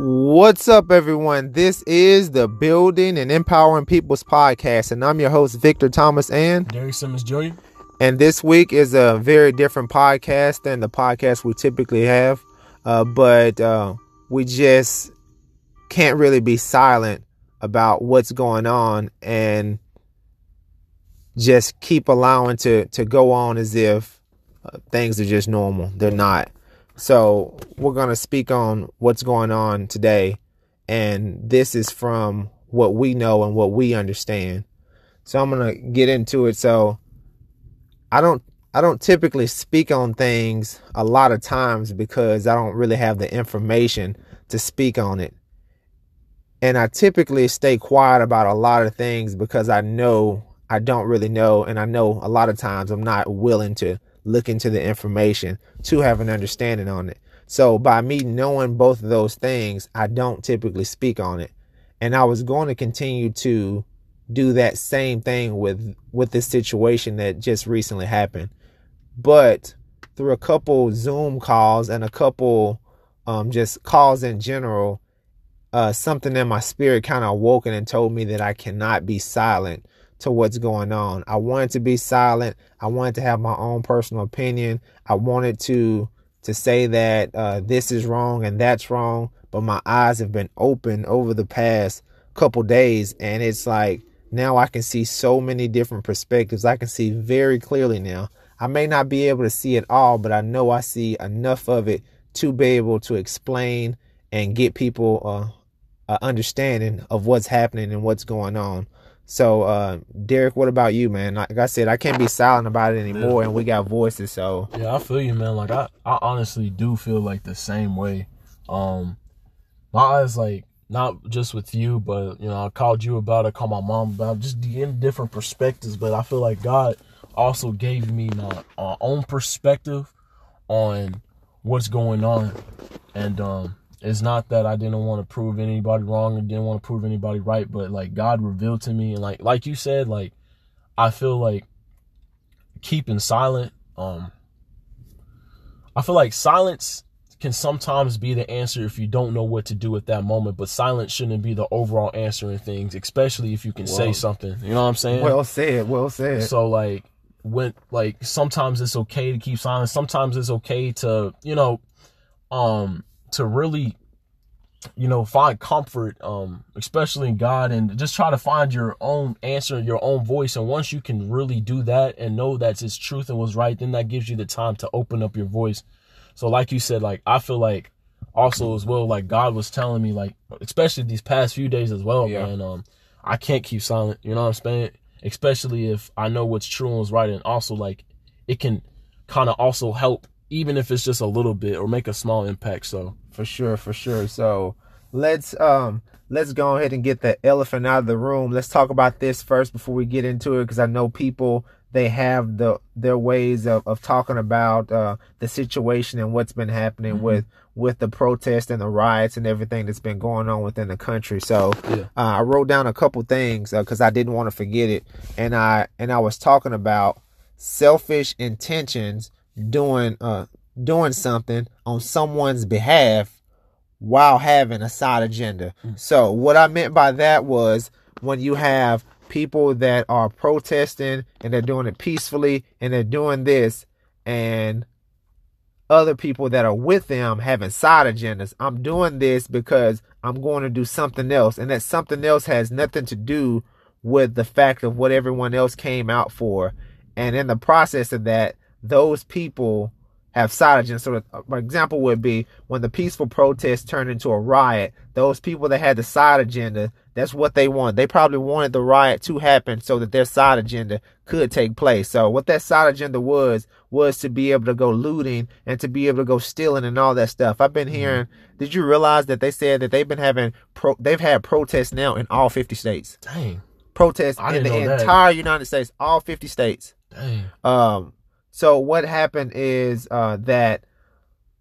What's up, everyone? This is the Building and Empowering People's podcast, and I'm your host, Victor Thomas and Derek Simmons Jr. And this week is a very different podcast than the podcast we typically have, uh, but uh, we just can't really be silent about what's going on and just keep allowing to to go on as if uh, things are just normal. They're not. So we're going to speak on what's going on today. And this is from what we know and what we understand. So I'm going to get into it. So I don't, I don't typically speak on things a lot of times because I don't really have the information to speak on it. And I typically stay quiet about a lot of things because I know I don't really know. And I know a lot of times I'm not willing to look into the information to have an understanding on it. So by me knowing both of those things, I don't typically speak on it. And I was going to continue to do that same thing with with this situation that just recently happened. But through a couple Zoom calls and a couple um, just calls in general, uh, something in my spirit kind of awoken and told me that I cannot be silent to what's going on. I wanted to be silent. I wanted to have my own personal opinion. I wanted to to say that uh, this is wrong and that's wrong. But my eyes have been open over the past couple days, and it's like now I can see so many different perspectives. I can see very clearly now. I may not be able to see it all, but I know I see enough of it to be able to explain and get people uh, understanding of what's happening and what's going on. So, uh, Derek, what about you, man? Like I said, I can't be silent about it anymore, and we got voices. So yeah, I feel you, man. Like I, I honestly do feel like the same way. Um, my eyes, like not just with you, but you know, I called you about it, called my mom about it, just in different perspectives. But I feel like God also gave me my uh, own perspective on what's going on, and um, it's not that I didn't want to prove anybody wrong and didn't want to prove anybody right, but like God revealed to me and like like you said, like I feel like keeping silent, um I feel like silence can sometimes be the answer if you don't know what to do at that moment, but silence shouldn't be the overall answer in things, especially if you can Whoa. say something. You know what I'm saying? Well said, well said. So like when like sometimes it's okay to keep silent, sometimes it's okay to, you know, um to really you know find comfort um especially in god and just try to find your own answer your own voice. And once you can really do that and know that's his truth and was right then that gives you the time to open up your voice. So like you said like i feel like also as well like god was telling me like especially these past few days as well yeah. man um i can't keep silent. You know what i'm saying? Especially if i know what's true and what's right. And also like it can kind of also help even if it's just a little bit or make a small impact. So for sure, for sure. So let's um let's go ahead and get the elephant out of the room. Let's talk about this first before we get into it because I know people they have the their ways of, of talking about uh, the situation and what's been happening mm-hmm. with with the protests and the riots and everything that's been going on within the country. So yeah. uh, I wrote down a couple things because uh, I didn't want to forget it, and I and I was talking about selfish intentions doing uh doing something on someone's behalf while having a side agenda. Mm. So what I meant by that was when you have people that are protesting and they're doing it peacefully and they're doing this and other people that are with them having side agendas. I'm doing this because I'm going to do something else and that something else has nothing to do with the fact of what everyone else came out for. And in the process of that, those people have side agendas. So, an example would be when the peaceful protest turned into a riot. Those people that had the side agenda, that's what they want. They probably wanted the riot to happen so that their side agenda could take place. So, what that side agenda was was to be able to go looting and to be able to go stealing and all that stuff. I've been mm-hmm. hearing. Mm-hmm. Did you realize that they said that they've been having pro? They've had protests now in all fifty states. Dang. Protests in the entire United States, all fifty states. Dang. Um so what happened is uh, that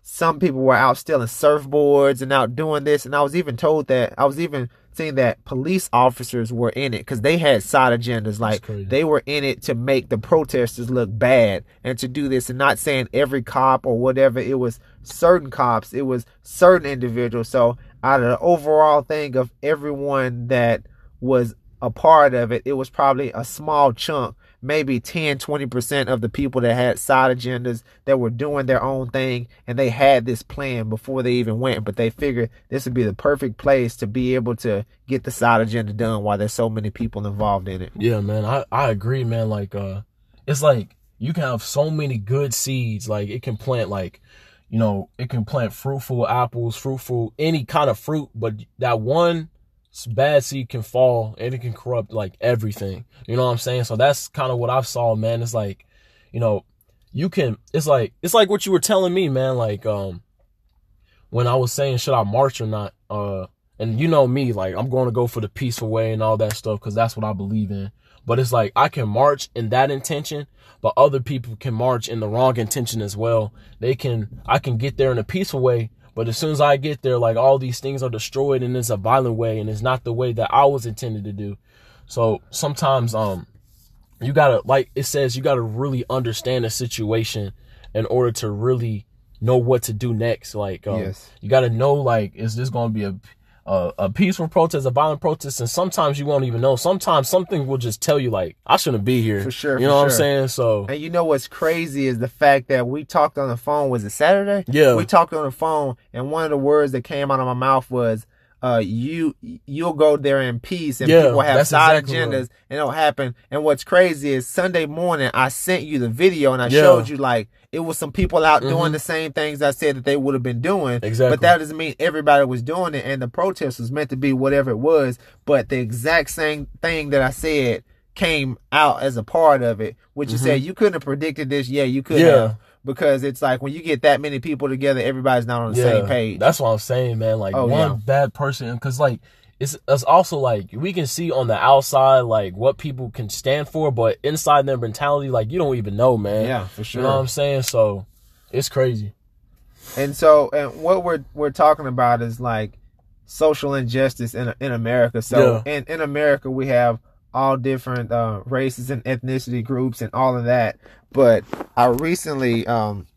some people were out stealing surfboards and out doing this, and I was even told that I was even seeing that police officers were in it because they had side agendas, like they were in it to make the protesters look bad and to do this, and not saying every cop or whatever. It was certain cops, it was certain individuals. So out of the overall thing of everyone that was a part of it, it was probably a small chunk, maybe 10, 20% of the people that had side agendas that were doing their own thing and they had this plan before they even went, but they figured this would be the perfect place to be able to get the side agenda done while there's so many people involved in it. Yeah, man. I, I agree, man. Like, uh, it's like you can have so many good seeds. Like it can plant like, you know, it can plant fruitful apples, fruitful, any kind of fruit, but that one bad seed can fall and it can corrupt like everything. You know what I'm saying? So that's kind of what I saw, man. It's like, you know, you can it's like it's like what you were telling me, man, like um when I was saying should I march or not, uh and you know me, like I'm going to go for the peaceful way and all that stuff cuz that's what I believe in. But it's like I can march in that intention, but other people can march in the wrong intention as well. They can I can get there in a peaceful way, but as soon as I get there, like all these things are destroyed and it's a violent way and it's not the way that I was intended to do. So sometimes um you gotta like it says you gotta really understand the situation in order to really know what to do next. Like um, Yes. you gotta know like is this gonna be a a, a peaceful protest, a violent protest, and sometimes you won't even know. Sometimes something will just tell you like I shouldn't be here. For sure, You know what I'm saying? So And you know what's crazy is the fact that we talked on the phone. Was it Saturday? Yeah. We talked on the phone, and one of the words that came out of my mouth was, "Uh, you you'll go there in peace, and Yeah, people have side exactly agendas, right. and it'll happen." And what's crazy is Sunday morning, I sent you the video, and I Yeah. showed you like it was some people out Mhm. doing the same things I said that they would have been doing. Exactly. But that doesn't mean everybody was doing it, and the protest was meant to be whatever it was. But the exact same thing that I said came out as a part of it, which you said you couldn't have predicted this. Yeah, you could Mm-hmm. Yeah. have. Because it's like when you get that many people together, everybody's not on the same page. That's what I'm saying, man. Like Oh, one yeah. bad person, because like it's it's also like we can see on the outside like what people can stand for, but inside their mentality, like you don't even know, man. Yeah, for sure. You know what. I'm saying? So it's crazy. And so, and what we're we're talking about is like social injustice in in America. So, in in America, we have all different uh, races and ethnicity groups and all of that. But I recently, um,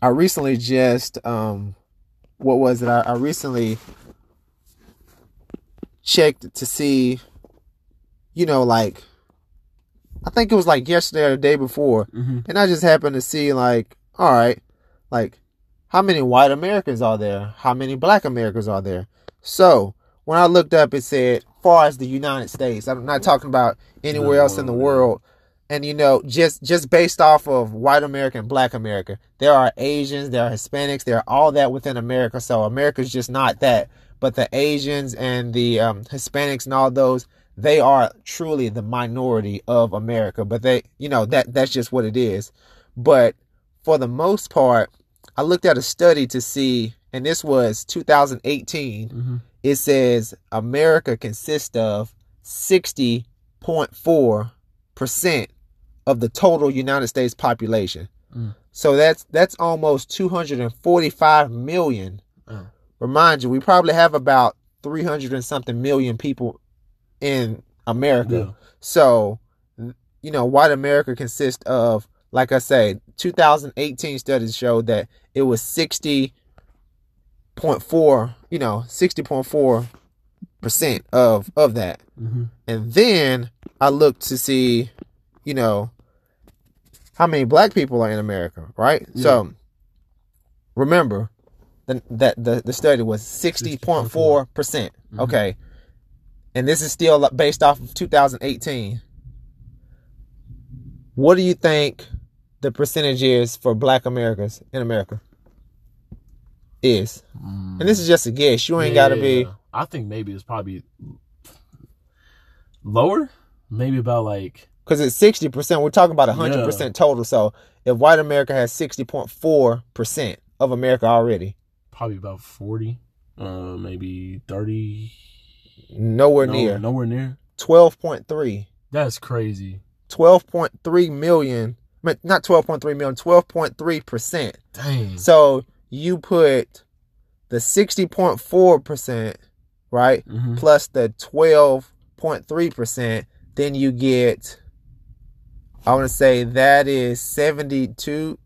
I recently just, um, what was it? I, I recently checked to see, you know, like I think it was like yesterday or the day before, Mm-hmm. and I just happened to see like, all right, like how many white Americans are there? How many black Americans are there? So when I looked up, it said far as the United States. I'm not talking about anywhere else in the world, world. And you know, just just based off of white America and black America, there are Asians, there are Hispanics, there are all that within America. So America's just not that. But the Asians and the um, Hispanics and all those, they are truly the minority of America. But they, you know, that that's just what it is. But for the most part, I looked at a study to see, and this was 2018. Mm-hmm. It says America consists of 60.4 percent of the total United States population. Mm. So that's that's almost 245 million. Mm. Remind you, we probably have about 300 and something million people in America. Yeah. So, you know, white America consists of, like I say, 2018 studies showed that it was 60.4, you know, 60.4 percent of of that. Mm-hmm. And then I looked to see, you know, how many black people are in America, right? So remember the, that the, the study was 60.4%. percent Mhm. Okay. And this is still based off of 2018. What do you think the percentage is for black Americans in America? Is. And this is just a guess. You ain't got to be. I think maybe it's probably lower. Maybe about like because it's sixty percent. We're talking about hundred percent total. So if white America has sixty point four percent of America already, probably about forty, uh, maybe thirty. nowhere No, near Nowhere near. twelve point three. That's crazy. 12.3 million, not 12.3 million, 12.3 percent. Dang. So you put the 60.4 percent, right, Mhm. plus the 12.3 percent, then you get. I want to say that is 72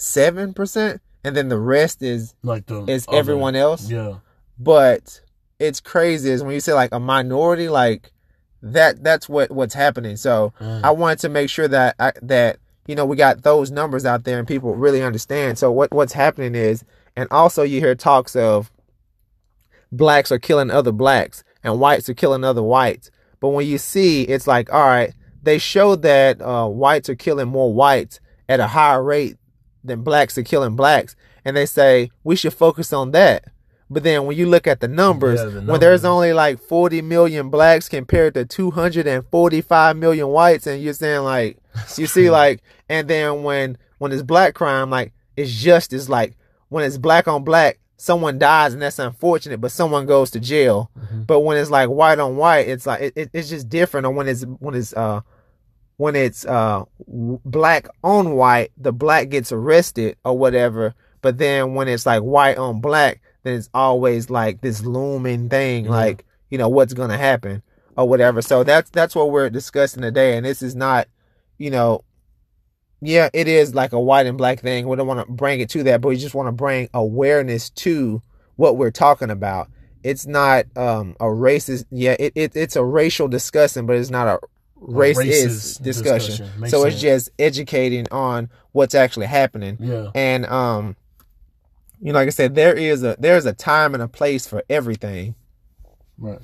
72.7%. and then the rest is like the is other- everyone else. Yeah. But it's crazy is when you say like a minority, like that that's what what's happening. So Mm. I wanted to make sure that I, that you know we got those numbers out there and people really understand. So what what's happening is, and also you hear talks of blacks are killing other blacks and whites are killing other whites. But when you see, it's like all right, they show that uh, whites are killing more whites at a higher rate than blacks are killing blacks, and they say we should focus on that. But then when you look at the numbers, Yeah, the when there's only like 40 million blacks compared to 245 million whites, and you're saying like, you see like, and then when when it's black crime, like it's just as like when it's black on black, someone dies and that's unfortunate, but someone goes to jail. Mhm. But when it's like white on white, it's like it, it- it's just different. Or when it's when it's uh when it's uh black on white, the black gets arrested or whatever. But then when it's like white on black, then it's always like this looming thing, Yeah. like you know what's gonna happen or whatever. So that's that's what we're discussing today, and this is not, you know, yeah, it is like a white and black thing. We don't want to bring it to that, but we just want to bring awareness to what we're talking about. It's not um a racist. Yeah, it, it it's a racial discussion, but it's not a racist, is discussion. discussion. So it's just educating on what's actually happening. Yeah. And um, you know, like I said, there is a there's a time and a place for everything, Right.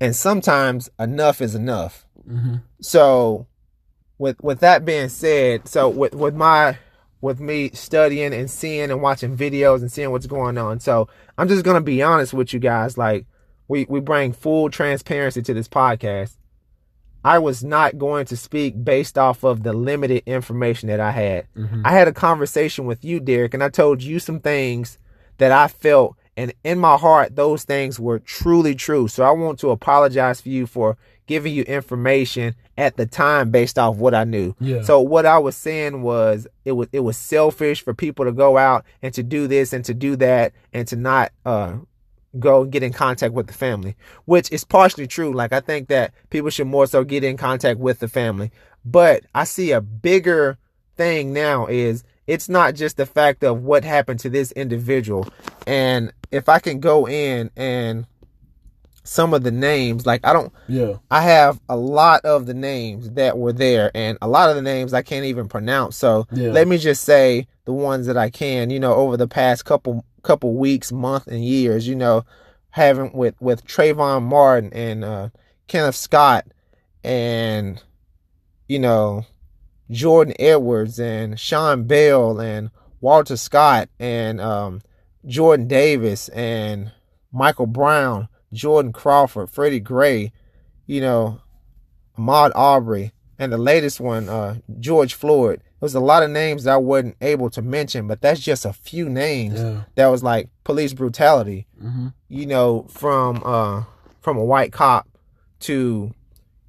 and sometimes enough is enough. Mm-hmm. So, with with that being said, so with with my with me studying and seeing and watching videos and seeing what's going on, so I'm just gonna be honest with you guys. Like, we we bring full transparency to this podcast. I was not going to speak based off of the limited information that I had. Mm-hmm. I had a conversation with you, Derek, and I told you some things that I felt, and in my heart, those things were truly true. So I want to apologize for you for giving you information at the time based off what I knew. Yeah. So what I was saying was it was it was selfish for people to go out and to do this and to do that and to not uh go and get in contact with the family, which is partially true. Like I think that people should more so get in contact with the family. But I see a bigger thing now is it's not just the fact of what happened to this individual. And if I can go in and some of the names, like I don't yeah. I have a lot of the names that were there, and a lot of the names I can't even pronounce. So Yeah. let me just say the ones that I can. You know, over the past couple couple weeks, month, and years, you know, having with with Trayvon Martin and uh, Kenneth Scott, and you know, Jordan Edwards and Sean Bell and Walter Scott and um, Jordan Davis and Michael Brown, Jordan Crawford, Freddie Gray, you know, Ahmaud Aubrey, and the latest one, uh, George Floyd. There was a lot of names that I wasn't able to mention, but that's just a few names Yeah. that was like police brutality Mm-hmm. you know, from uh from a white cop to,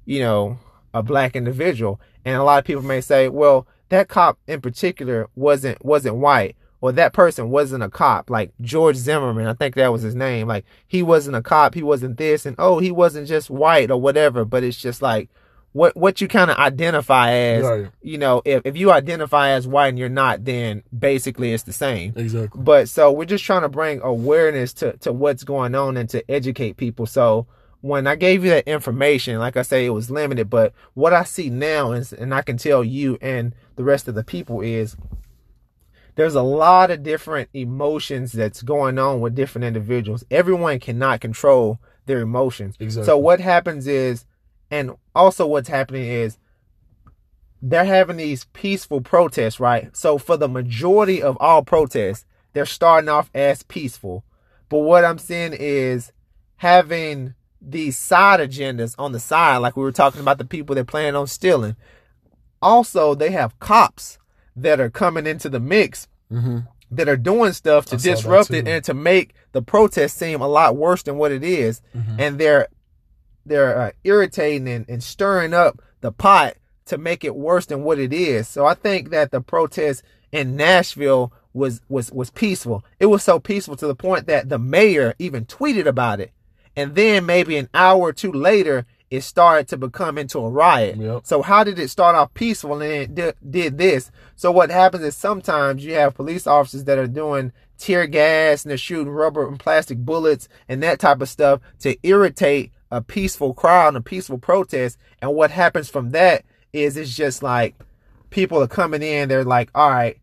you know, a black individual. And a lot of people may say, well, that cop in particular wasn't wasn't white, or that person wasn't a cop. Like George Zimmerman, I think that was his name. Like he wasn't a cop, he wasn't this, and oh, he wasn't just white or whatever. But it's just like what what you kind of identify as. Right. You know, if if you identify as white and you're not, then basically it's the same. Exactly. But so we're just trying to bring awareness to, to what's going on and to educate people. So when I gave you that information, like I say, it was limited, but what I see now is, and I can tell you and the rest of the people is there's a lot of different emotions that's going on with different individuals. Everyone cannot control their emotions. Exactly. So what happens is, and also what's happening is they're having these peaceful protests, right? So for the majority of all protests, they're starting off as peaceful. But what I'm seeing is having these side agendas on the side, like we were talking about the people that plan on stealing. Also, they have cops that are coming into the mix Mm-hmm. that are doing stuff to I saw that disrupt it and to make the protest seem a lot worse than what it is. Mhm. And they're they're uh, irritating and, and stirring up the pot to make it worse than what it is. So I think that the protest in Nashville was was was peaceful. It was so peaceful to the point that the mayor even tweeted about it. And then maybe an hour or two later, it started to become into a riot. Yep. So how did it start off peaceful and it did, did this? So what happens is sometimes you have police officers that are doing tear gas and they're shooting rubber and plastic bullets and that type of stuff to irritate a peaceful crowd and a peaceful protest. And what happens from that is it's just like people are coming in, they're like, all right,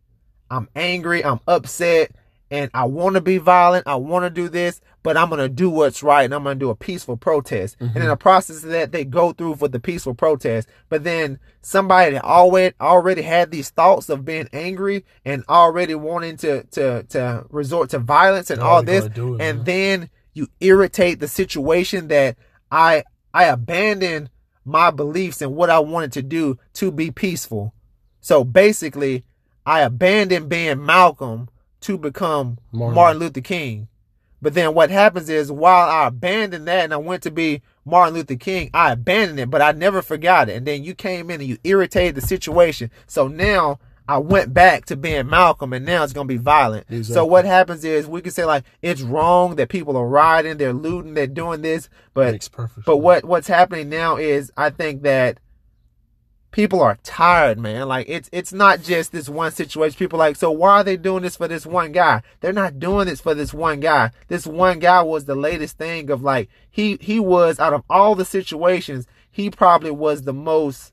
I'm angry, I'm upset, and I want to be violent, I want to do this, but I'm going to do what's right and I'm going to do a peaceful protest. Mm-hmm. And in the process of that, they go through for the peaceful protest. But then somebody that already, already had these thoughts of being angry and already wanting to, to, to resort to violence and all this. It, and man. then you irritate the situation that I, I abandoned my beliefs and what I wanted to do to be peaceful. So basically, I abandoned being Malcolm to become Martin. Martin Luther King. But then what happens is while I abandoned that and I went to be Martin Luther King, I abandoned it, but I never forgot it. And then you came in and you irritated the situation. So now I went back to being Malcolm and now it's going to be violent. Exactly. So what happens is we can say like it's wrong that people are rioting, they're looting, they're doing this, but but what what's happening now is I think that people are tired, man. Like it's it's not just this one situation. People like, so why are they doing this for this one guy? They're not doing this for this one guy. This one guy was the latest thing of like he he was out of all the situations, he probably was the most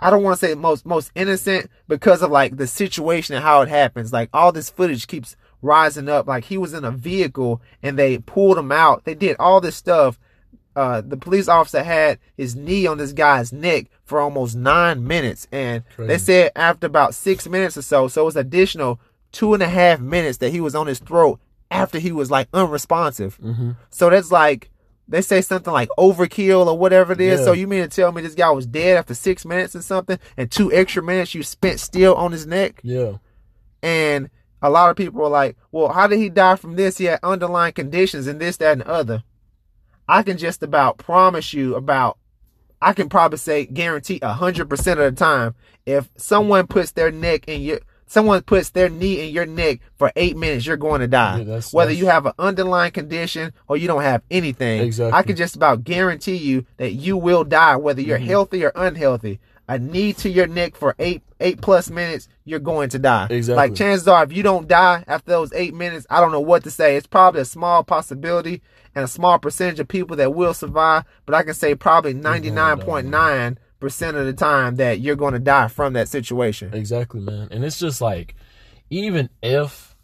I don't want to say most most innocent because of like the situation and how it happens. Like all this footage keeps rising up. Like he was in a vehicle and they pulled him out. They did all this stuff uh, the police officer had his knee on this guy's neck for almost nine minutes. And Crazy. they said after about six minutes or so, so it was additional two and a half minutes that he was on his throat after he was like unresponsive. Mm-hmm. So that's like, they say something like overkill or whatever it is. Yeah. So you mean to tell me this guy was dead after six minutes or something and two extra minutes you spent still on his neck? Yeah. And a lot of people are like, well, how did he die from this? He had underlying conditions and this, that, and the other. I can just about promise you about, I can probably say guarantee a hundred percent of the time, if someone puts their neck in your, someone puts their knee in your neck for eight minutes, you're going to die. Yeah, that's, Whether that's... you have an underlying condition or you don't have anything, exactly. I can just about guarantee you that you will die, whether you're mm-hmm. healthy or unhealthy. A knee to your neck for eight eight plus minutes, you're going to die. Exactly. Like chances are, if you don't die after those eight minutes, I don't know what to say. It's probably a small possibility and a small percentage of people that will survive, but I can say probably 99.9% of the time that you're going to die from that situation. Exactly, man. And it's just like, even if,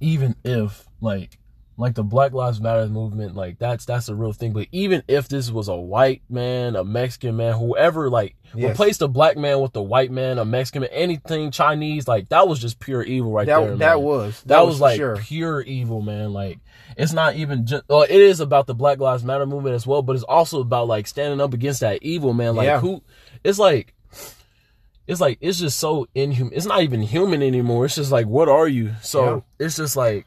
even if, like, like the Black Lives Matter movement, like that's that's a real thing. But even if this was a white man, a Mexican man, whoever, like yes. replaced a black man with a white man, a Mexican man, anything Chinese, like that was just pure evil right that, there. That man. was that, that was, was like sure. pure evil, man. Like it's not even just. Well, it is about the Black Lives Matter movement as well, but it's also about like standing up against that evil, man. Like yeah. who? It's like it's like it's just so inhuman. It's not even human anymore. It's just like, what are you? So yeah. it's just like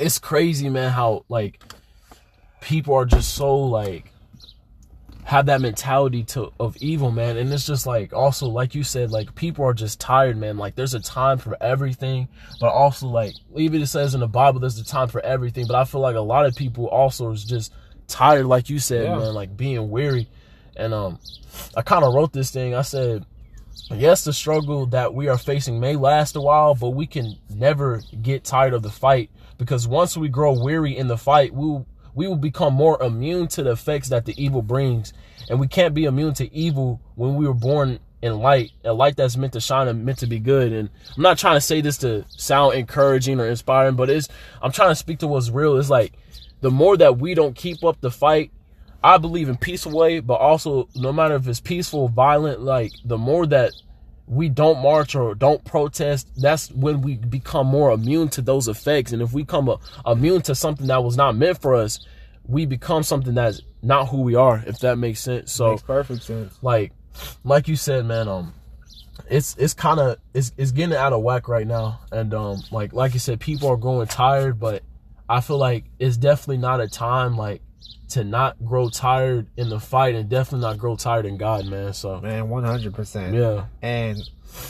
it's crazy, man, how like people are just so like have that mentality to of evil, man. And it's just like also like you said, like people are just tired, man. Like there's a time for everything, but also like even it says in the Bible there's a time for everything. But I feel like a lot of people also is just tired, like you said, yeah. man, like being weary. And um I kind of wrote this thing. I said yes, the struggle that we are facing may last a while, but we can never get tired of the fight because once we grow weary in the fight, we will, we will become more immune to the effects that the evil brings. And we can't be immune to evil when we were born in light, a light that's meant to shine and meant to be good. And I'm not trying to say this to sound encouraging or inspiring, but it's I'm trying to speak to what's real. It's like the more that we don't keep up the fight, I believe in peaceful way, but also no matter if it's peaceful, violent, like the more that we don't march or don't protest, that's when we become more immune to those effects. And if we come a, immune to something that was not meant for us, we become something that's not who we are, if that makes sense. So makes perfect sense. Like, like you said, man, um, it's it's kind of it's it's getting out of whack right now, and um, like like you said, people are growing tired, but I feel like it's definitely not a time like to not grow tired in the fight and definitely not grow tired in God, man. So man, one hundred percent. Yeah. And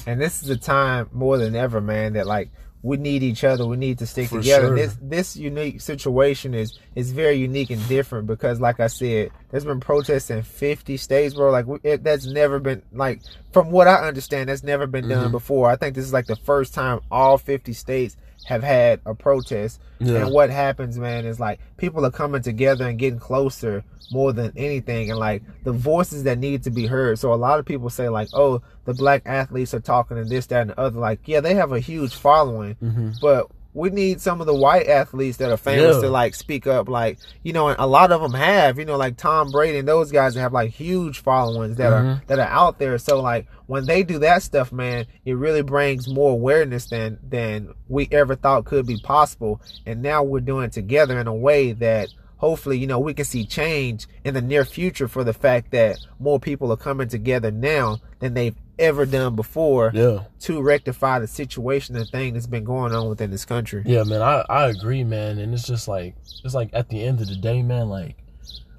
and this is a time more than ever, man, that like we need each other. We need to stick For together. sure. This this unique situation is is very unique and different because, like I said, there's been protests in 50 states, bro. Like we- it, that's never been like from what I understand, that's never been done Mhm. before. I think this is like the first time all 50 states have had a protest. Yeah. And what happens, man, is like people are coming together and getting closer more than anything, and like the voices that need to be heard. So a lot of people say like, oh, the black athletes are talking and this, that, and the other. Like, yeah, they have a huge following, hmm but we need some of the white athletes that are famous Yeah. to like speak up. Like, you know, and a lot of them have, you know, like Tom Brady and those guys that have like huge followings that are Mhm. that are out there. So like when they do that stuff, man, it really brings more awareness than than we ever thought could be possible. And now we're doing together in a way that hopefully, you know, we can see change in the near future for the fact that more people are coming together now than they've ever done before Yeah. to rectify the situation and thing that's been going on within this country. Yeah, man, I, I agree, man. And it's just like it's like at the end of the day, man, like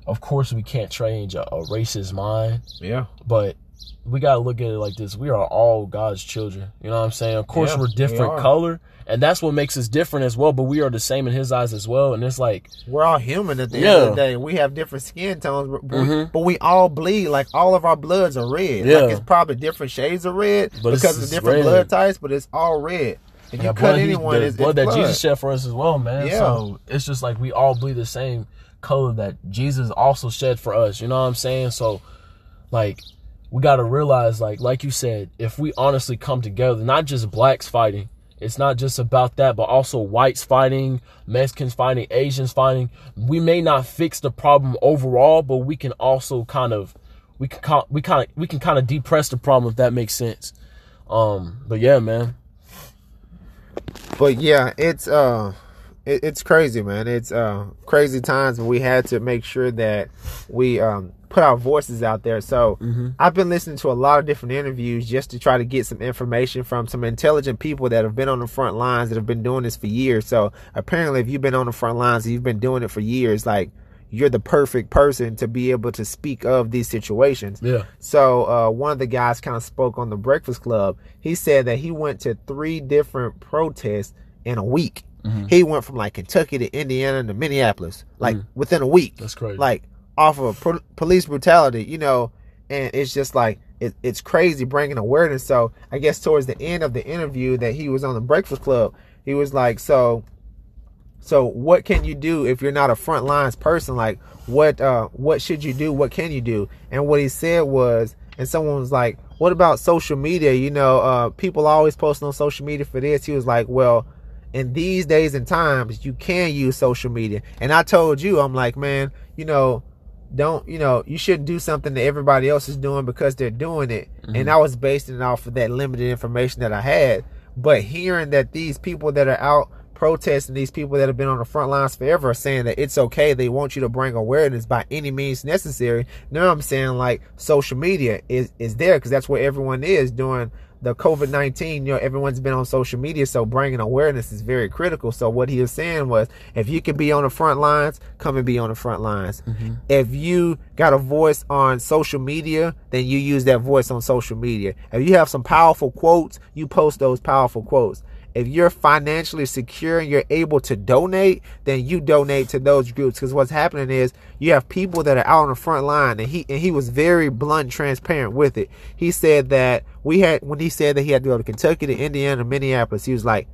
of course we can't change a, a racist mind, Yeah. but we gotta look at it like this. We are all God's children. You know what I'm saying? Of course Yeah, we're different are. color, and that's what makes us different as well, but we are the same in his eyes as well. And it's like We're all human at the end of the day. We have different skin tones, but, but we, mm-hmm. but we all bleed. Like all of our bloods are red. Yeah. Like it's probably different shades of red But because of different red. blood types, but it's all red. If you that cut blood, anyone, the it's, blood it's that. Jesus shed for us as well, man. Yeah. So it's just like we all bleed the same color that Jesus also shed for us. You know what I'm saying? So like we gotta realize, like like you said, if we honestly come together, not just blacks fighting. It's not just about that, but also whites fighting, Mexicans fighting, Asians fighting. We may not fix the problem overall, but we can also kind of, we can, we kind of, we can kind of depress the problem if that makes sense. Um, but yeah, man. But yeah, it's uh, it, it's crazy, man. It's uh crazy times, and we had to make sure that we um put our voices out there. So Mhm. I've been listening to a lot of different interviews just to try to get some information from some intelligent people that have been on the front lines that have been doing this for years. So apparently, if you've been on the front lines, and you've been doing it for years, like you're the perfect person to be able to speak of these situations. Yeah. So uh, one of the guys kind of spoke on the Breakfast Club. He said that he went to three different protests in a week. Mhm. He went from like Kentucky to Indiana to Minneapolis, like within a week, That's crazy. like off of pro- police brutality, you know. And it's just like it, it's crazy bringing awareness. So I guess towards the end of the interview that he was on the Breakfast Club, he was like, "So so what can you do if you're not a front lines person? Like what uh what should you do? What can you do? And what he said was and someone was like, What about social media? You know, uh people always post on social media for this. He was like, Well, in these days and times you can use social media. And I told you, I'm like, man, you know, don't you know you shouldn't do something that everybody else is doing because they're doing it. And mm-hmm. i was basing it off of that limited information that i had. But hearing that these people that are out protesting these people that have been on the front lines forever are saying that it's okay they want you to bring awareness by any means necessary. Now i'm saying like social media is is there because that's where everyone is during the COVID-19, you know, everyone's been on social media, so bringing awareness is very critical. So what he was saying was, if you can be on the front lines, come and be on the front lines. Mm-hmm. If you got a voice on social media, then you use that voice on social media. If you have some powerful quotes, you post those powerful quotes. If you're financially secure and you're able to donate, then you donate to those groups. Because what's happening is you have people that are out on the front line, and he and he was very blunt, transparent with it. He said that we had when he said that he had to go to Kentucky, to Indiana, Minneapolis. He was like,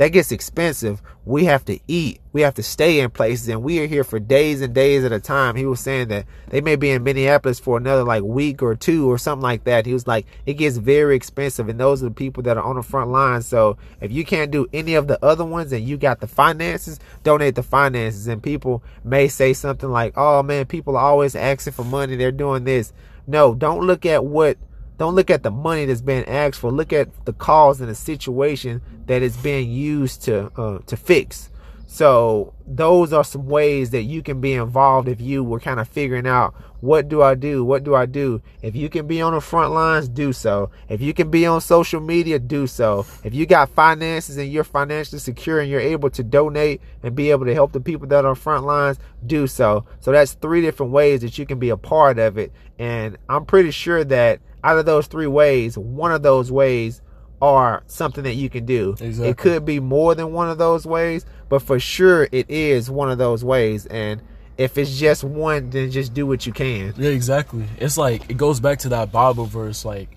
that gets expensive. We have to eat. We have to stay in places, and we are here for days and days at a time. He was saying that they may be in Minneapolis for another like week or two or something like that. He was like, it gets very expensive, and those are the people that are on the front line. So if you can't do any of the other ones and you got the finances, donate the finances. And people may say something like, "Oh man, people are always asking for money. They're doing this." No, don't look at what don't look at the money that's being asked for. Look at the cause and the situation that is being used to uh, to fix. So those are some ways that you can be involved if you were kind of figuring out what do I do? What do I do? If you can be on the front lines, do so. If you can be on social media, do so. If you got finances and you're financially secure and you're able to donate and be able to help the people that are on front lines, do so. So that's three different ways that you can be a part of it. And I'm pretty sure that out of those three ways, one of those ways are something that you can do. Exactly. It could be more than one of those ways, but for sure it is one of those ways. And if it's just one, then just do what you can. Yeah, exactly. It's like it goes back to that Bible verse, like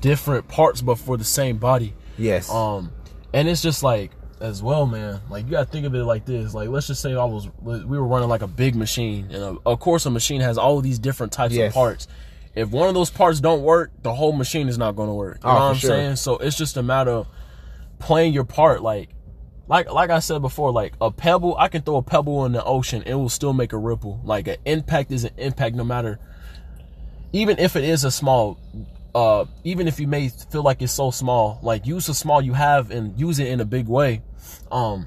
different parts but for the same body. Yes. Um, and it's just like as well, man. Like you gotta think of it like this. Like let's just say I was we were running like a big machine, and of course a machine has all of these different types Yes. of parts. If one of those parts don't work, the whole machine is not going to work. You Oh, know what I'm sure. saying? So it's just a matter of playing your part. Like, like, like I said before, like a pebble, I can throw a pebble in the ocean, it will still make a ripple. Like an impact is an impact, no matter, even if it is a small. Uh, even if you may feel like it's so small, like use the small you have and use it in a big way. Um,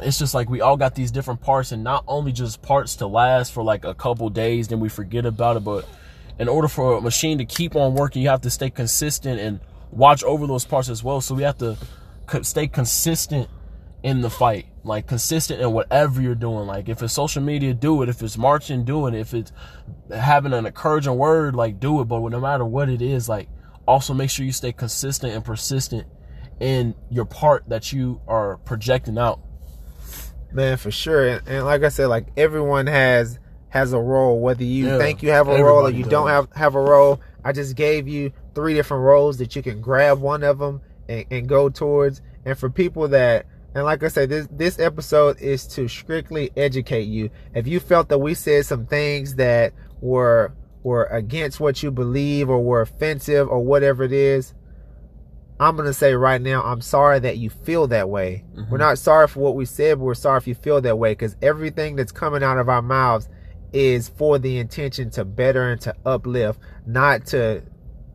it's just like we all got these different parts and not only just parts to last for like a couple days then we forget about it but in order for a machine to keep on working you have to stay consistent and watch over those parts as well. So we have to stay consistent in the fight like consistent in whatever you're doing. Like if it's social media do it. If it's marching do it. If it's having an encouraging word like do it. But no matter what it is like also make sure you stay consistent and persistent in your part that you are projecting out. Man, for sure. And, and like I said, like everyone has has a role. Whether you Yeah, think you have a role or you don't have have a role, I just gave you three different roles that you can grab one of them and, and go towards. And for people that and like I said, this this episode is to strictly educate you. If you felt that we said some things that were were against what you believe or were offensive or whatever it is, I'm gonna say right now, I'm sorry that you feel that way. Mhm. We're not sorry for what we said, but we're sorry if you feel that way because everything that's coming out of our mouths is for the intention to better and to uplift, not to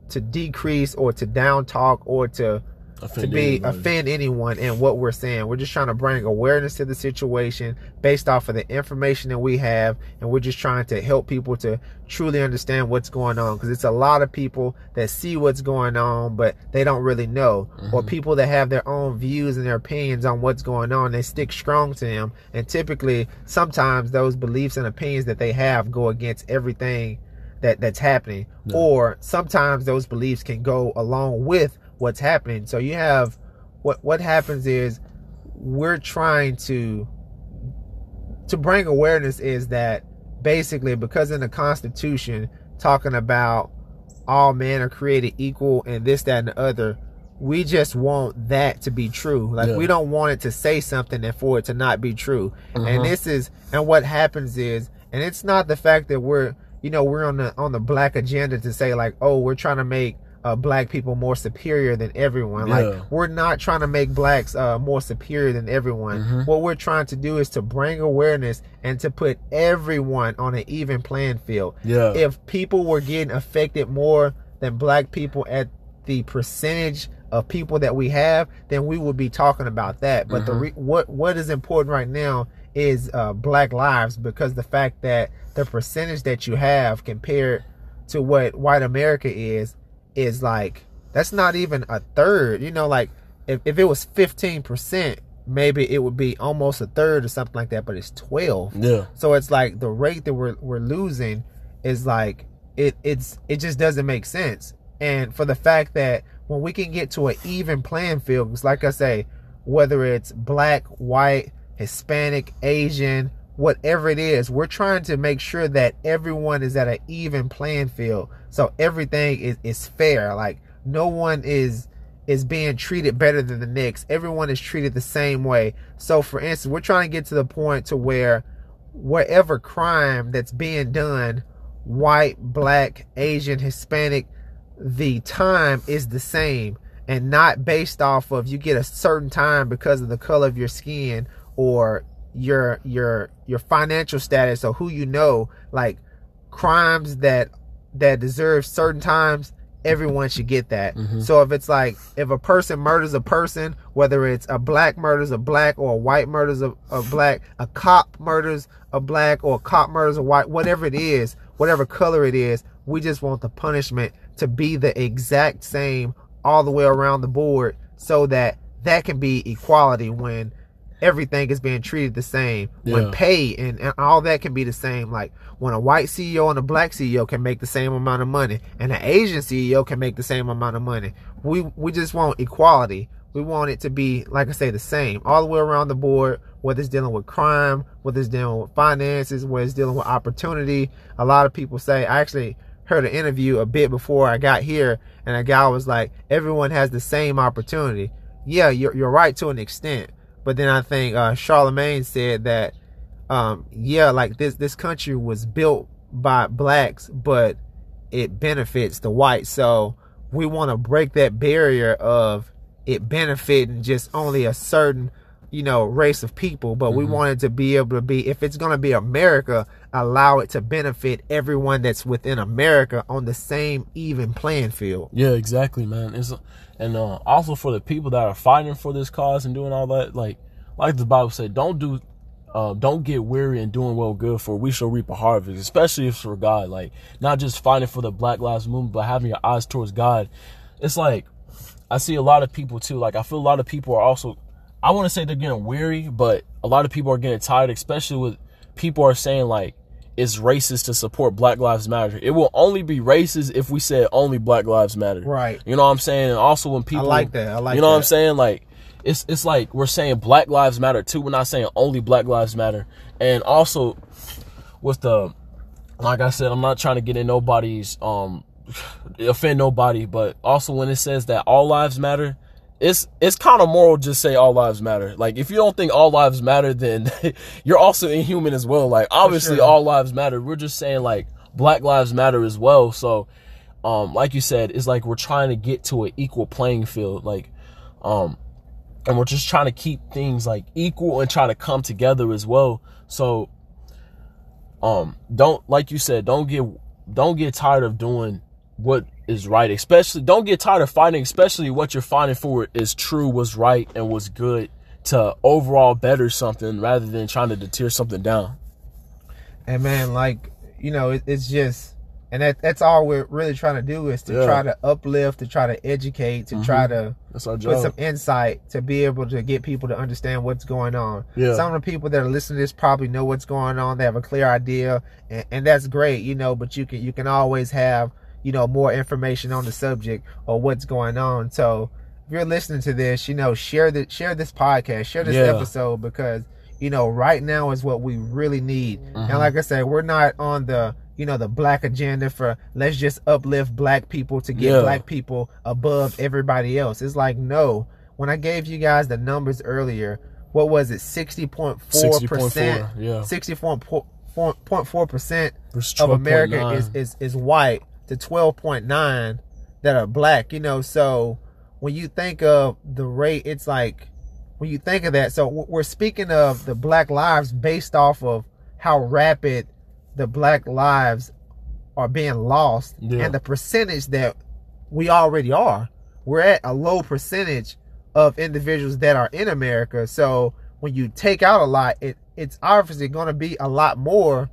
to decrease or to down talk or to to be anybody. offend anyone in what we're saying. We're just trying to bring awareness to the situation based off of the information that we have, and we're just trying to help people to truly understand what's going on. Because it's a lot of people that see what's going on, but they don't really know, or Mhm. people that have their own views and their opinions on what's going on. They stick strong to them, and typically, sometimes those beliefs and opinions that they have go against everything that that's happening or sometimes those beliefs can go along with what's happening so you have what what happens is we're trying to to bring awareness is that basically because in the constitution talking about all men are created equal and this that and the other we just want that to be true like Yeah. we don't want it to say something and for it to not be true Mhm. and this is and what happens is and it's not the fact that we're you know we're on the on the black agenda to say like oh we're trying to make uh, black people more superior than everyone Yeah. like we're not trying to make blacks uh, more superior than everyone Mhm. what we're trying to do is to bring awareness and to put everyone on an even playing field yeah if people were getting affected more than black people at the percentage of people that we have, then we would be talking about that. But the Mhm. re- what what is important right now is uh, black lives because the fact that the percentage that you have compared to what white America is is like that's not even a third. You know, like if, if it was fifteen percent, maybe it would be almost a third or something like that. But it's twelve. yeah So it's like the rate that we're we're losing is like it it's it just doesn't make sense. And for the fact that when we can get to an even playing field, 'cause like I say, whether it's black, white, Hispanic, Asian, whatever it is, we're trying to make sure that everyone is at an even playing field. So everything is, is fair. Like no one is is being treated better than the next. Everyone is treated the same way. So for instance, we're trying to get to the point to where whatever crime that's being done, white, black, Asian, Hispanic, the time is the same and not based off of you get a certain time because of the color of your skin or your your your financial status or who you know like crimes that that deserve certain times everyone should get that Mhm. so if it's like if a person murders a person whether it's a black murders a black or a white murders a, a black a cop murders a black or a cop murders a white whatever it is whatever color it is we just want the punishment to be the exact same all the way around the board so that that can be equality when everything is being treated the same. Yeah. When pay and, and all that can be the same. Like when a white CEO and a black CEO can make the same amount of money, and an Asian CEO can make the same amount of money. We we just want equality. We want it to be, like I say, the same all the way around the board. Whether it's dealing with crime, whether it's dealing with finances, whether it's dealing with opportunity. A lot of people say, I actually heard an interview a bit before I got here, and a guy was like, everyone has the same opportunity. Yeah, you're, you're right to an extent. But then I think uh, Charlamagne said that, um, yeah, like this, this country was built by blacks, but it benefits the whites. So we want to break that barrier of it benefiting just only a certain you know race of people but we wanted to be able to be if it's going to be america allow it to benefit everyone that's within america on the same even playing field Yeah, exactly, man. It's and uh, also for the people that are fighting for this cause and doing all that, like like the Bible said, don't do, uh, don't get weary in doing well good, for we shall reap a harvest. Especially if for God, like not just fighting for the Black Lives Movement, but having your eyes towards God. It's like I see a lot of people too. Like I feel a lot of people are also, I want to say they're getting weary, but a lot of people are getting tired, especially with people are saying like it's racist to support Black Lives Matter. It will only be racist if we said only Black Lives Matter. Right. You know what I'm saying? And also when people like that. I like You know what I'm saying? Like it's it's like we're saying Black Lives Matter too. We're not saying only Black Lives Matter. And also with the like I said, I'm not trying to get in nobody's um offend nobody, but also when it says that all lives matter, it's it's kind of moral just say all lives matter. Like if you don't think all lives matter, then you're also inhuman as well. Like obviously sure. all lives matter. We're just saying like black lives matter as well. So um like you said, it's like we're trying to get to an equal playing field. Like um and we're just trying to keep things like equal and try to come together as well. So um don't like you said, don't get don't get tired of doing what is right, especially don't get tired of fighting, especially what you're fighting for is true, was right, and was good to overall better something rather than trying to deter something down. and man like you know it, it's just and that, that's all we're really trying to do is to Yeah. try to uplift to try to educate to try mm-hmm. to put some insight to be able to get people to understand what's going on. Yeah. Some of the people that are listening to this probably know what's going on. They have a clear idea, and, and that's great, you know. But you can you can always have you know more information on the subject or what's going on. So if you're listening to this, you know, share the share this podcast, share this Yeah. episode because you know right now is what we really need. Mm-hmm. And like I said, we're not on the you know the black agenda for let's just uplift black people to get Yeah. black people above everybody else. It's like no. When I gave you guys the numbers earlier, what was it? Sixty point four percent. 60.4, yeah. Sixty four point four percent of America is, is is white to twelve point nine that are black. You know, so when you think of the rate, it's like when you think of that. So we're speaking of the black lives based off of how rapid the black lives are being lost Yeah. and the percentage that we already are. We're at a low percentage of individuals that are in America. So when you take out a lot, it it's obviously going to be a lot more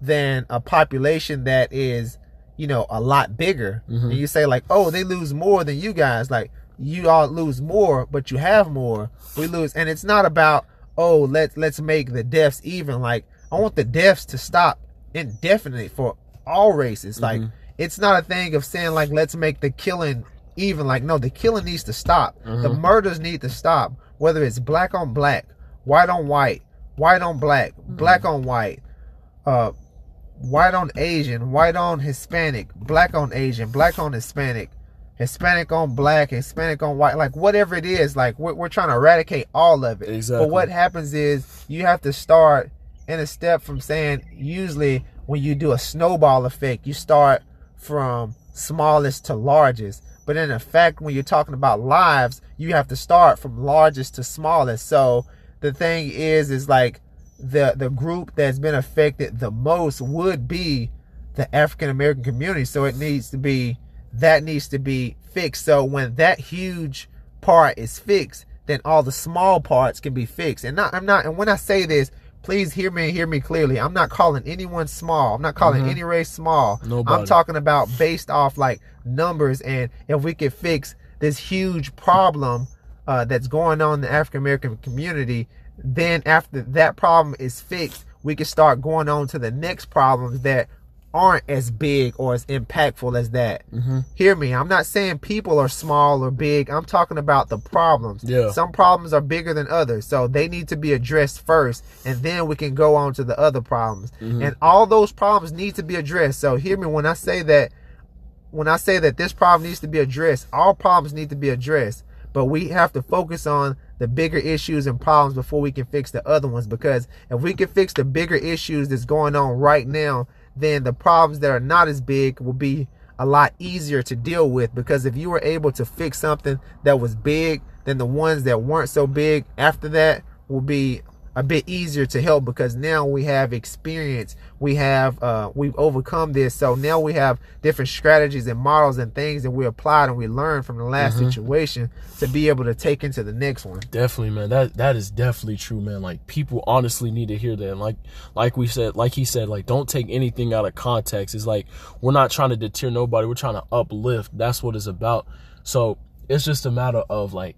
than a population that is, you know, a lot bigger. Mm-hmm. And you say like, "Oh, they lose more than you guys." Like you all lose more, but you have more. We lose, and it's not about, "Oh, let's let's make the deaths even." Like I want the deaths to stop indefinitely for all races. Mm-hmm. Like it's not a thing of saying like, "Let's make the killing even." Like no, the killing needs to stop. Mm-hmm. The murders need to stop. Whether it's black on black, white on white, white on black, black on white, uh, white on Asian, white on Hispanic, black on Asian, black on Hispanic, Hispanic on black, Hispanic on white, like whatever it is, like we're, we're trying to eradicate all of it. Exactly. But what happens is you have to start in a step from saying, usually when you do a snowball effect, you start from smallest to largest. But in effect, when you're talking about lives, you have to start from largest to smallest. So the thing is, is like the the group that's been affected the most would be the African American community. So it needs to be that needs to be fixed. So when that huge part is fixed, then all the small parts can be fixed. And not I'm not and when I say this, please hear me and hear me clearly. I'm not calling anyone small. I'm not calling any race small. Nobody. I'm talking about based off like numbers and if we could fix this huge problem uh, that's going on in the African American community, then after that problem is fixed, we can start going on to the next problems that aren't as big or as impactful as that. Mm-hmm. Hear me. I'm not saying people are small or big. I'm talking about the problems. Yeah. Some problems are bigger than others. So they need to be addressed first and then we can go on to the other problems. Mm-hmm. And all those problems need to be addressed. So hear me when I say that when I say that this problem needs to be addressed, all problems need to be addressed. But we have to focus on the bigger issues and problems before we can fix the other ones. Because if we can fix the bigger issues that's going on right now, then the problems that are not as big will be a lot easier to deal with. Because if you were able to fix something that was big, then the ones that weren't so big after that will be a bit easier to help because now we have experience we have uh we've overcome this so now we have different strategies and models and things that we applied and we learned from the last Mm-hmm. situation to be able to take into the next one Definitely, man. That that is definitely true, man. Like people honestly need to hear that. And like like we said, like he said, like don't take anything out of context. It's like we're not trying to deter nobody. We're trying to uplift. That's what it's about. So it's just a matter of like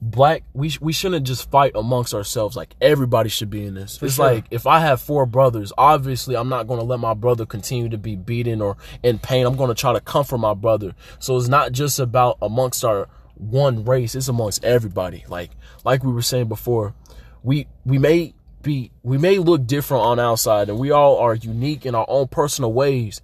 black we we shouldn't just fight amongst ourselves. Like everybody should be in this. It's sure. like if i have four brothers obviously i'm not going to let my brother continue to be beaten or in pain. I'm going to try to comfort my brother. So it's not just about amongst our one race it's amongst everybody. Like like we were saying before we we may be we may look different on outside and we all are unique in our own personal ways.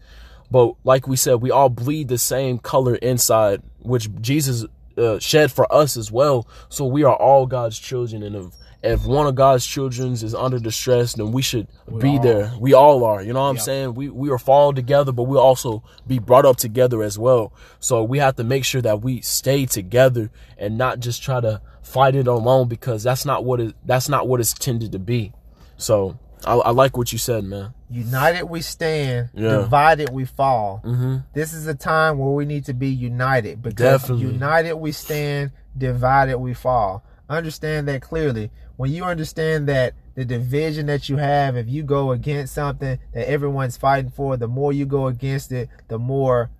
But like we said we all bleed the same color inside which jesus uh, shed for us as well. So we are all God's children, and if if one of God's children is under distress, then we should be all there. We all are. You know what I'm Yeah. saying? We we are falling together, but we'll also be brought up together as well. So we have to make sure that we stay together and not just try to fight it alone because that's not what it that's not what it's tended to be. So I, I like what you said, man. united we stand Yeah. divided we fall Mm-hmm. this is a time where we need to be united because Definitely. united we stand, divided we fall. Understand that clearly. When you understand that the division that you have, if you go against something that everyone's fighting for, the more you go against it, the more,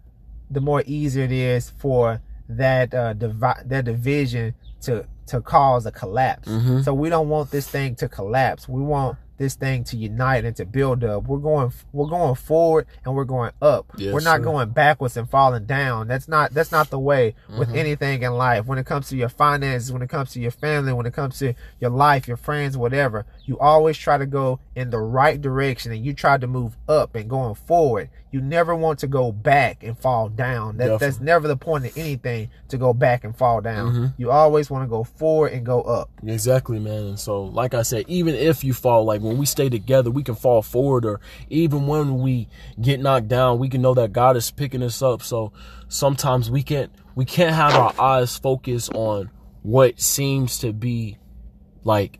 the more easier it is for that uh, divi- that division to to cause a collapse. Mhm. So we don't want this thing to collapse. We want this thing to unite and to build up. We're going we're going forward and we're going up. Yes, we're not sir. going backwards and falling down. That's not that's not the way with Mm-hmm. anything in life. When it comes to your finances, when it comes to your family, when it comes to your life, your friends, whatever, you always try to go in the right direction and you try to move up and going forward. You never want to go back and fall down. That, that's never the point of anything to go back and fall down. Mm-hmm. You always want to go forward and go up. Exactly, man. And so, like I said, even if you fall, like when we stay together, we can fall forward, or even when we get knocked down, we can know that God is picking us up. So sometimes we can't we can't have our eyes focused on what seems to be like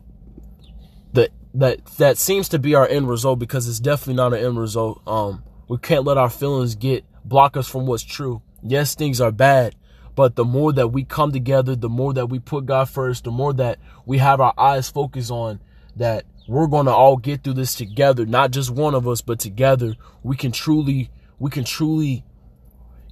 the that that seems to be our end result because it's definitely not an end result. Um, we can't let our feelings get block us from what's true. Yes, things are bad, but the more that we come together, the more that we put God first, the more that we have our eyes focused on that we're going to all get through this together, not just one of us, but together, we can truly, we can truly,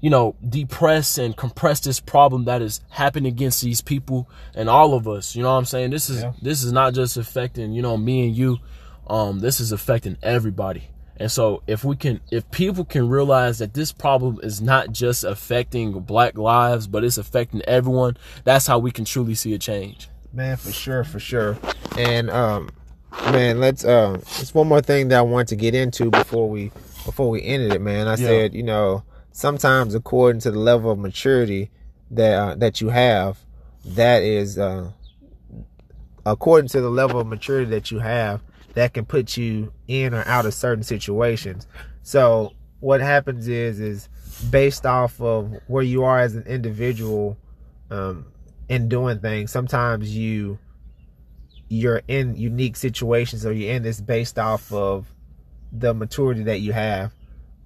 you know, depress and compress this problem that is happening against these people and all of us. You know what I'm saying? This is, Yeah. this is not just affecting, you know, me and you. Um, this is affecting everybody. And so if we can, if people can realize that this problem is not just affecting black lives, but it's affecting everyone, that's how we can truly see a change. Man, for sure, for sure. And um man, let's uh it's one more thing that I want to get into before we before we ended it, man. I Yeah. said, you know, sometimes according to the level of maturity that uh, that you have, that is uh according to the level of maturity that you have, that can put you in or out of certain situations. So what happens is is based off of where you are as an individual um in doing things sometimes you you're in unique situations or you're in this based off of the maturity that you have.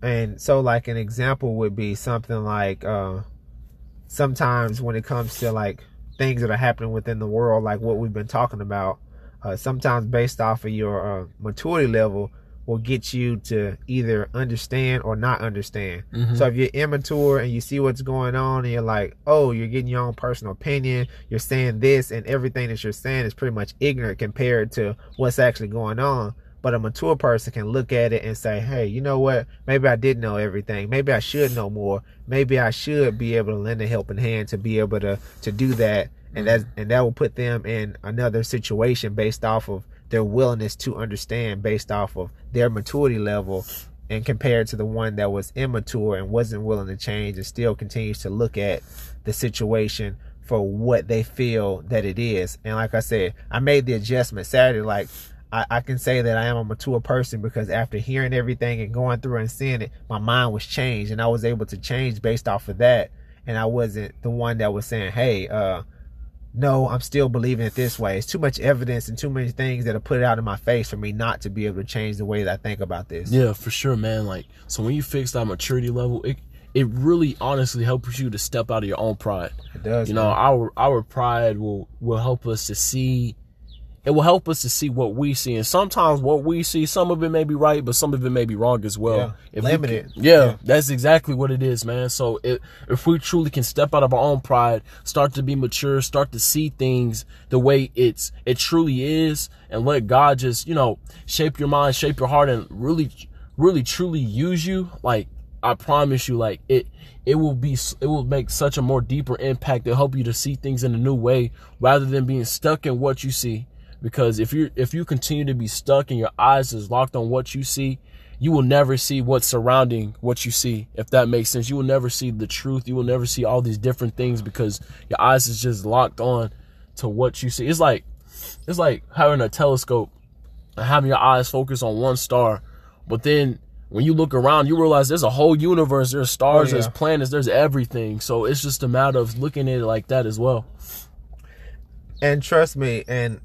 And so like an example would be something like uh sometimes when it comes to like things that are happening within the world like what we've been talking about uh sometimes based off of your uh, maturity level will get you to either understand or not understand. Mhm. So if you're immature and you see what's going on and you're like, oh, you're getting your own personal opinion, you're saying this and everything that you're saying is pretty much ignorant compared to what's actually going on. But a mature person can look at it and say, hey, you know what? Maybe I did know everything. Maybe I should know more. Maybe I should be able to lend a helping hand to be able to to do that. And that's and that will put them in another situation based off of their willingness to understand based off of their maturity level and compared to the one that was immature and wasn't willing to change and still continues to look at the situation for what they feel that it is. And like I said, I made the adjustment Saturday. Like I, I can say that I am a mature person because after hearing everything and going through and seeing it, my mind was changed and I was able to change based off of that. And I wasn't the one that was saying, Hey, uh, no, I'm still believing it this way. It's too much evidence and too many things that are put out in my face for me not to be able to change the way that I think about this. Yeah, for sure, man. Like, so when you fix that maturity level, it it really honestly helps you to step out of your own pride. It does. You know, man. our our pride will will help us to see. It will help us to see what we see, and sometimes what we see, some of it may be right, but some of it may be wrong as well. Yeah, we limited. can- yeah, Yeah. that's exactly what it is, man. So if if we truly can step out of our own pride, start to be mature, start to see things the way it's it truly is, and let God just you know shape your mind, shape your heart, and really, really, truly use you. Like I promise you, like it, it will be, it will make such a more deeper impact to help you to see things in a new way rather than being stuck in what you see. Because if you if you continue to be stuck and your eyes is locked on what you see, you will never see what's surrounding what you see. If that makes sense, you will never see the truth. You will never see all these different things because your eyes is just locked on to what you see. It's like it's like having a telescope and having your eyes focused on one star, but then when you look around, you realize there's a whole universe. There's stars, Oh, there's planets, there's everything. So it's just a matter of looking at it like that as well. And trust me, and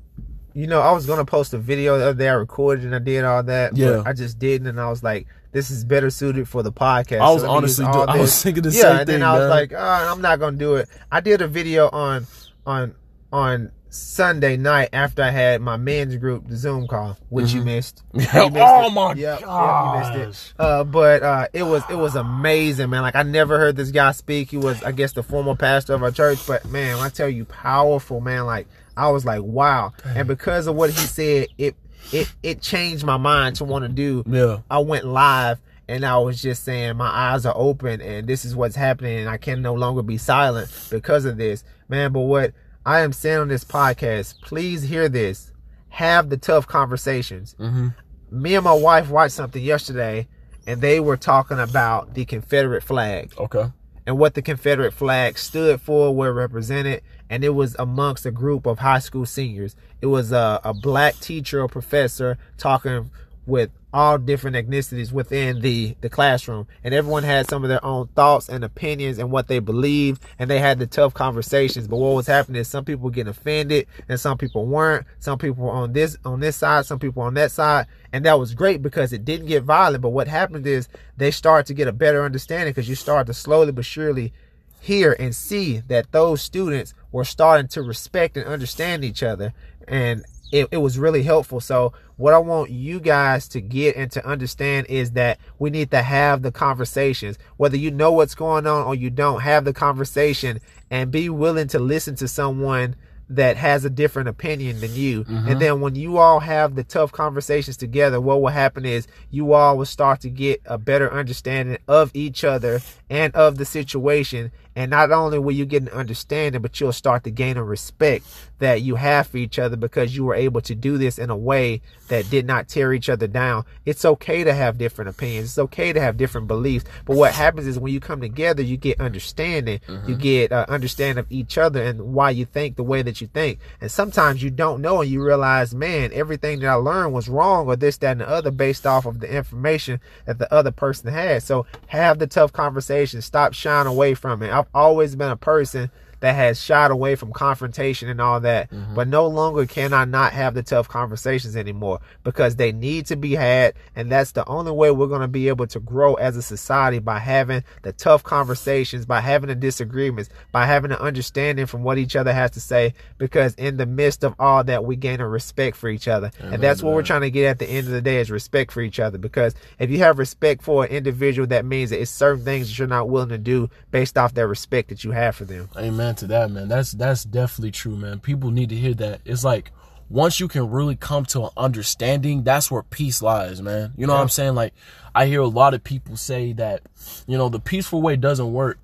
you know, I was gonna post a video the other day. I recorded and I did all that. Yeah. But I just didn't, and I was like, "This is better suited for the podcast." I was So let me use honestly do- I was thinking the yeah, same and then thing, I was man. like, oh, "I'm not gonna do it." I did a video on on on Sunday night after I had my men's group the Zoom call, which you missed. You missed Mm-hmm. oh it. my Yep, yep, you missed it. Uh, but uh, it was it was amazing, man. Like I never heard this guy speak. He was, I guess, the former pastor of our church. But man, when I tell you, powerful, man. Like I was like, wow. And because of what he said, it it it changed my mind to want to do. Yeah, I went live and I was just saying my eyes are open and this is what's happening and I can no longer be silent because of this. Man, but what I am saying on this podcast, please hear this. Have the tough conversations. hmm Me and my wife watched something yesterday and they were talking about the Confederate flag okay. and what the Confederate flag stood for, where represented, and it was amongst a group of high school seniors. It was a, a black teacher or professor talking with all different ethnicities within the the classroom. And everyone had some of their own thoughts and opinions and what they believed and they had the tough conversations. But what was happening is some people were getting offended and some people weren't. Some people were on this on this side some people on that side. And that was great because it didn't get violent. But what happened is they started to get a better understanding because you start to slowly but surely hear and see that those students were starting to respect and understand each other. And it, it was really helpful. So what i want you guys to get and to understand is that we need to have the conversations whether you know what's going on or you don't have the conversation and be willing to listen to someone that has a different opinion than you. And mm-hmm. then when you all have the tough conversations together, what will happen is you all will start to get a better understanding of each other and of the situation. And not only will you get an understanding, but you'll start to gain a respect that you have for each other because you were able to do this in a way that did not tear each other down. It's okay to have different opinions. It's okay to have different beliefs. But what happens is when you come together, you get understanding. You get uh, understanding of each other and why you think the way that you think. And sometimes you don't know and you realize, man, everything that I learned was wrong or this, that, and the other based off of the information that the other person had. So have the tough conversations. Stop shying away from it. I've always been a person that has shied away from confrontation and all that. Mm-hmm. But no longer can I not have the tough conversations anymore because they need to be had. And that's the only way we're going to be able to grow as a society by having the tough conversations, by having the disagreements, by having an understanding from what each other has to say. Because in the midst of all that, we gain a respect for each other. and that's what we're trying to get at the end of the day is respect for each other. Because if you have respect for an individual, that means that it's certain things that you're not willing to do based off that respect that you have for them. Amen to that, man. That's that's definitely true, man. People need to hear that. It's like once you can really come to an understanding, that's where peace lies, man. You know yeah. what I'm saying? Like I hear a lot of people say that, you know, the peaceful way doesn't work.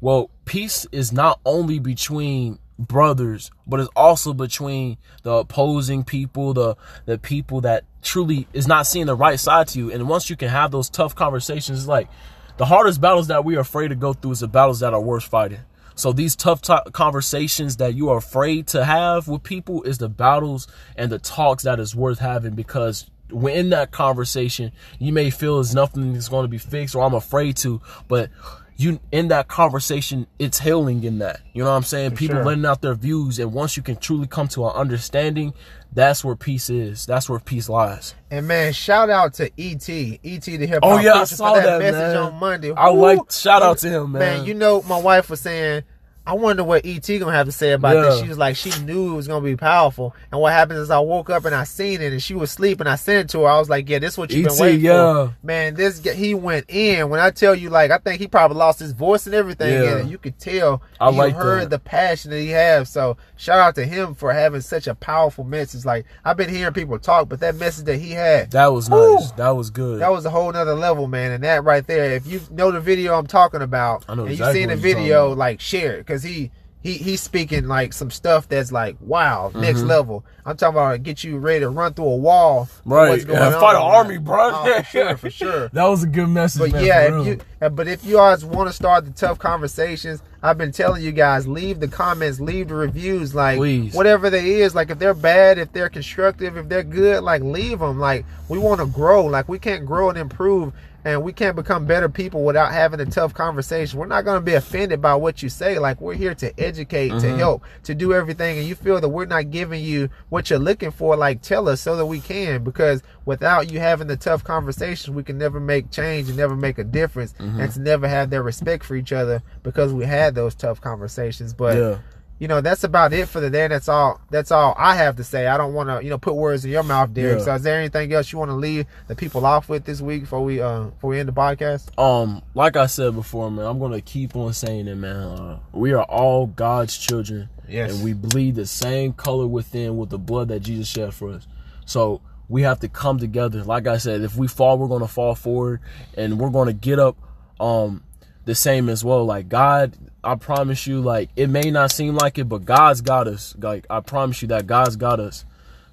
Well, peace is not only between brothers, but it's also between the opposing people, the the people that truly is not seeing the right side to you. And once you can have those tough conversations, like the hardest battles that we are afraid to go through is the battles that are worth fighting. So these tough t- conversations that you are afraid to have with people is the battles and the talks that is worth having because when in that conversation, you may feel as nothing is going to be fixed or I'm afraid to, but you in that conversation, it's healing in that. You know what I'm saying? For People sure. letting out their views, and once you can truly come to an understanding, that's where peace is. That's where peace lies. And man, shout out to ET, ET the hip hop. Oh yeah, I saw that, that, message man. on Monday. I like shout out to him, man. Man, you know my wife was saying I wonder what ET gonna have to say about yeah. this. She was like, she knew it was gonna be powerful. And what happened is I woke up and I seen it, and she was sleeping. I sent it to her. I was like, yeah, this is what you've been waiting yeah. for. Man, this he went in. When I tell you, like, I think he probably lost his voice and everything, yeah. and you could tell. I you like heard that. the passion that he has. So shout out to him for having such a powerful message. Like I've been hearing people talk, but that message that he had, that was whew, nice. That was good. That was a whole nother level, man. And that right there, if you know the video I'm talking about, and exactly you've seen the video, like share it because he he he's speaking like some stuff that's like wow, mm-hmm. next level. I'm talking about get you ready to run through a wall. Right, yeah, fight an army, bro. Oh, for sure, for sure. that was a good message. But man, yeah, if you but if you guys want to start the tough conversations, I've been telling you guys, leave the comments, leave the reviews, like Please. whatever they is. Like if they're bad, if they're constructive, if they're good, like leave them. Like we want to grow. Like we can't grow and improve and we can't become better people without having a tough conversation. We're not going to be offended by what you say. Like we're here to educate, mm-hmm. to help, to do everything. And you feel that we're not giving you what you're looking for, like tell us so that we can. Because without you having the tough conversations, we can never make change and never make a difference, mm-hmm. and to never have that respect for each other because we had those tough conversations. But yeah you know, that's about it for the day. That's all. That's all I have to say. I don't want to, you know, put words in your mouth, Derek. Yeah. So, is there anything else you want to leave the people off with this week before we, uh, before we end the podcast? Um, like I said before, man, I'm gonna keep on saying it, man. Uh, we are all God's children, yes, and we bleed the same color within with the blood that Jesus shed for us. So we have to come together. Like I said, if we fall, we're gonna fall forward, and we're gonna get up. Um, the same as well. Like God, I promise you, like it may not seem like it, but God's got us. Like I promise you that God's got us.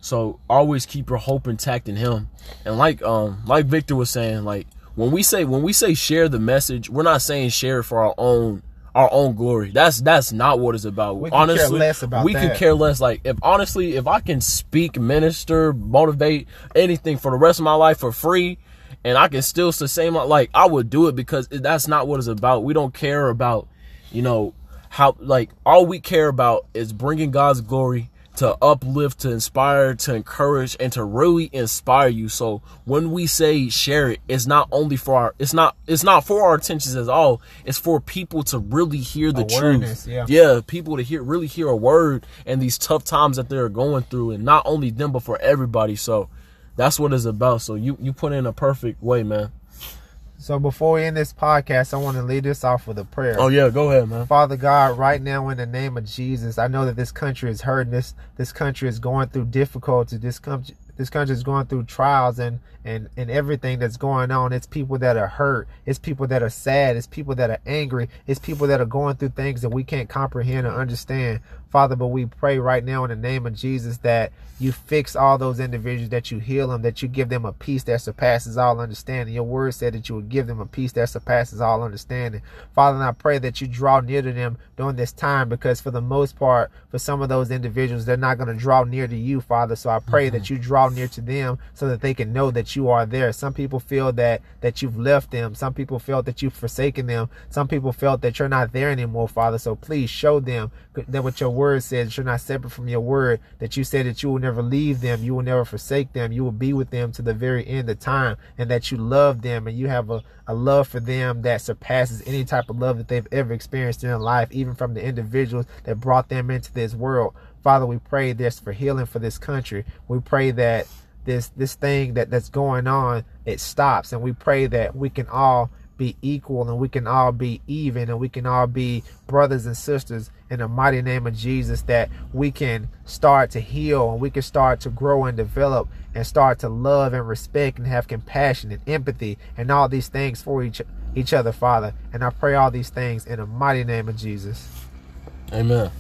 So always keep your hope intact in Him. And like um like Victor was saying, like when we say when we say share the message, we're not saying share it for our own our own glory. That's that's not what it's about. We honestly, care less about we that. could care less. Like if honestly, if I can speak, minister, motivate anything for the rest of my life for free, and I can still sustain my like I would do it because that's not what it's about. We don't care about, you know, how like all we care about is bringing God's glory to uplift, to inspire, to encourage, and to really inspire you. So when we say share it, it's not only for our, it's not, it's not for our intentions at all. It's for people to really hear the Awareness, truth. Yeah. yeah, people to hear, really hear a word and these tough times that they're going through, and not only them but for everybody. So that's what it's about. So you you put in a perfect way, man. So before we end this podcast, I want to lead this off with a prayer. Oh yeah, go ahead, man. Father God, right now in the name of Jesus, I know that this country is hurting. This this country is going through difficulty. This country this country is going through trials and and and everything that's going on. It's people that are hurt. It's people that are sad. It's people that are angry. It's people that are going through things that we can't comprehend or understand. Father, but we pray right now in the name of Jesus that you fix all those individuals, that you heal them, that you give them a peace that surpasses all understanding. Your word said that you would give them a peace that surpasses all understanding. Father, and I pray that you draw near to them during this time because for the most part, for some of those individuals, they're not going to draw near to you, Father. So I pray mm-hmm. that you draw near to them so that they can know that you are there. Some people feel that that you've left them. Some people felt that you've forsaken them. Some people felt that you're not there anymore, Father. So please show them that what your word says, you're not separate from your word, that you said that you will never leave them, you will never forsake them, you will be with them to the very end of time, and that you love them and you have a, a love for them that surpasses any type of love that they've ever experienced in life, even from the individuals that brought them into this world. Father, we pray this for healing for this country. We pray that this this thing that that's going on it stops, and we pray that we can all be equal and we can all be even and we can all be brothers and sisters in the mighty name of Jesus that we can start to heal and we can start to grow and develop and start to love and respect and have compassion and empathy and all these things for each each other father. And I pray all these things in the mighty name of Jesus. Amen